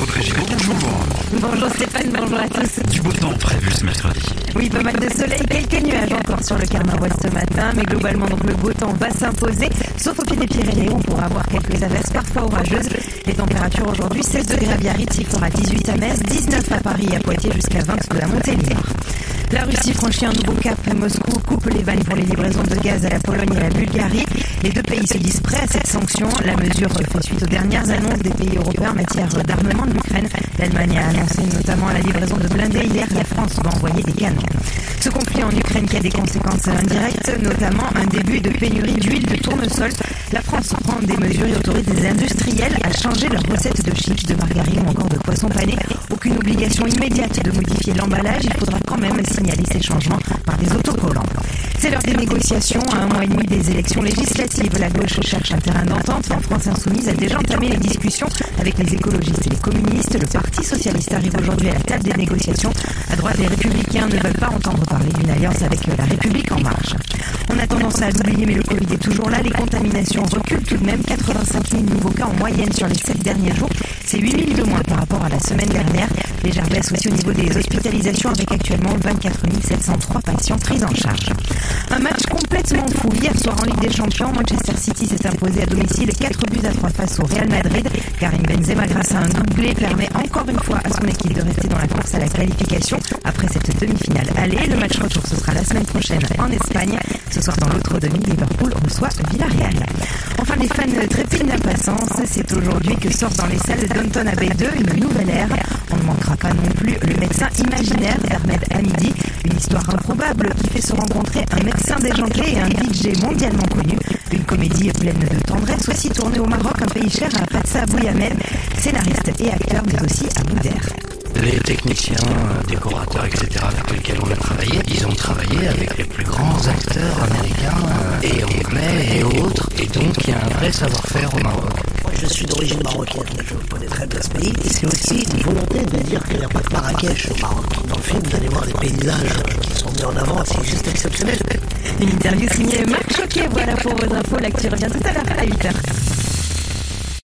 Audrey Giraud, bonjour. Bonjour Stéphane, bonjour à tous. Du beau temps prévu ce mercredi. Oui, pas mal de soleil, quelques nuages encore sur le Ouest ce matin, mais globalement donc le beau temps va s'imposer, sauf au pied des Pyrénées on pourra avoir quelques averses parfois orageuses. Les températures aujourd'hui 16 degrés à Biarritz, il fera 18 à Metz, 19 à Paris et à Poitiers jusqu'à 22 à Montélimar. La Russie franchit un nouveau cap. Moscou coupe les vannes pour les livraisons de gaz à la Pologne et à la Bulgarie. Les deux pays se disent prêts à cette sanction. La mesure fait suite aux dernières annonces des pays européens en matière d'armement de l'Ukraine. L'Allemagne a annoncé notamment la livraison de blindés hier. La France va envoyer des canons. Ce en Ukraine qui a des conséquences indirectes, notamment un début de pénurie d'huile de tournesol. La France prend des mesures et autorise les industriels à changer leurs recettes de chips, de margarine ou encore de poisson pané. Aucune obligation immédiate de modifier l'emballage. Il faudra quand même signaler ces changements par des autocollants. C'est l'heure des négociations. À un mois et demi des élections législatives, la gauche cherche un terrain d'entente. La France Insoumise a déjà entamé les discussions avec les écologistes et les communistes. Le Parti Socialiste arrive aujourd'hui à la table des négociations. À droite, les Républicains ne veulent pas entendre parler d'une alliance avec la République en marche. On a tendance à l'oublier, mais le Covid est toujours là. Les contaminations reculent tout de même. 85 000 nouveaux cas en moyenne sur les 7 derniers jours. C'est 8 000 de moins par rapport à la semaine dernière. Légère baisse aussi au niveau des hospitalisations avec actuellement 24 703 patients pris en charge. Un match complètement fou. Hier soir en Ligue des Champions, Manchester City s'est imposé à domicile 4 buts à 3 face au Real Madrid. Karim Benzema, grâce à un doublé, permet encore une fois à son équipe de rester dans la course à la qualification après cette demi-finale. Allez, le match retour, ce sera la semaine prochaine en Espagne. Ce soir, dans l'autre demi, Liverpool reçoit Villarreal. Enfin, les fans trépignent d'impatience. C'est aujourd'hui que sort dans les salles d'Anton Abbey 2 une nouvelle ère. Pas non plus le médecin imaginaire d'Ahmed Hamidi. Une histoire improbable qui fait se rencontrer un médecin déjanté et un DJ mondialement connu. Une comédie pleine de tendresse, aussi tournée au Maroc, un pays cher à Fatsa Bouyamed, scénariste et acteur, mais aussi à Bouder. Les techniciens, décorateurs, etc., avec lesquels on a travaillé, ils ont travaillé avec les plus grands acteurs américains et anglais et autres. Et donc, il y a un vrai savoir-faire au Maroc. Je suis d'origine marocaine, je connais très bien ce pays. Et c'est aussi une volonté de dire qu'il n'y a pas que Marrakech. Dans le film, vous allez voir les paysages qui sont mis en avant, c'est juste exceptionnel. Une interview signée Marc Choquet. Voilà pour vos infos. L'actu revient tout à l'heure à 8h.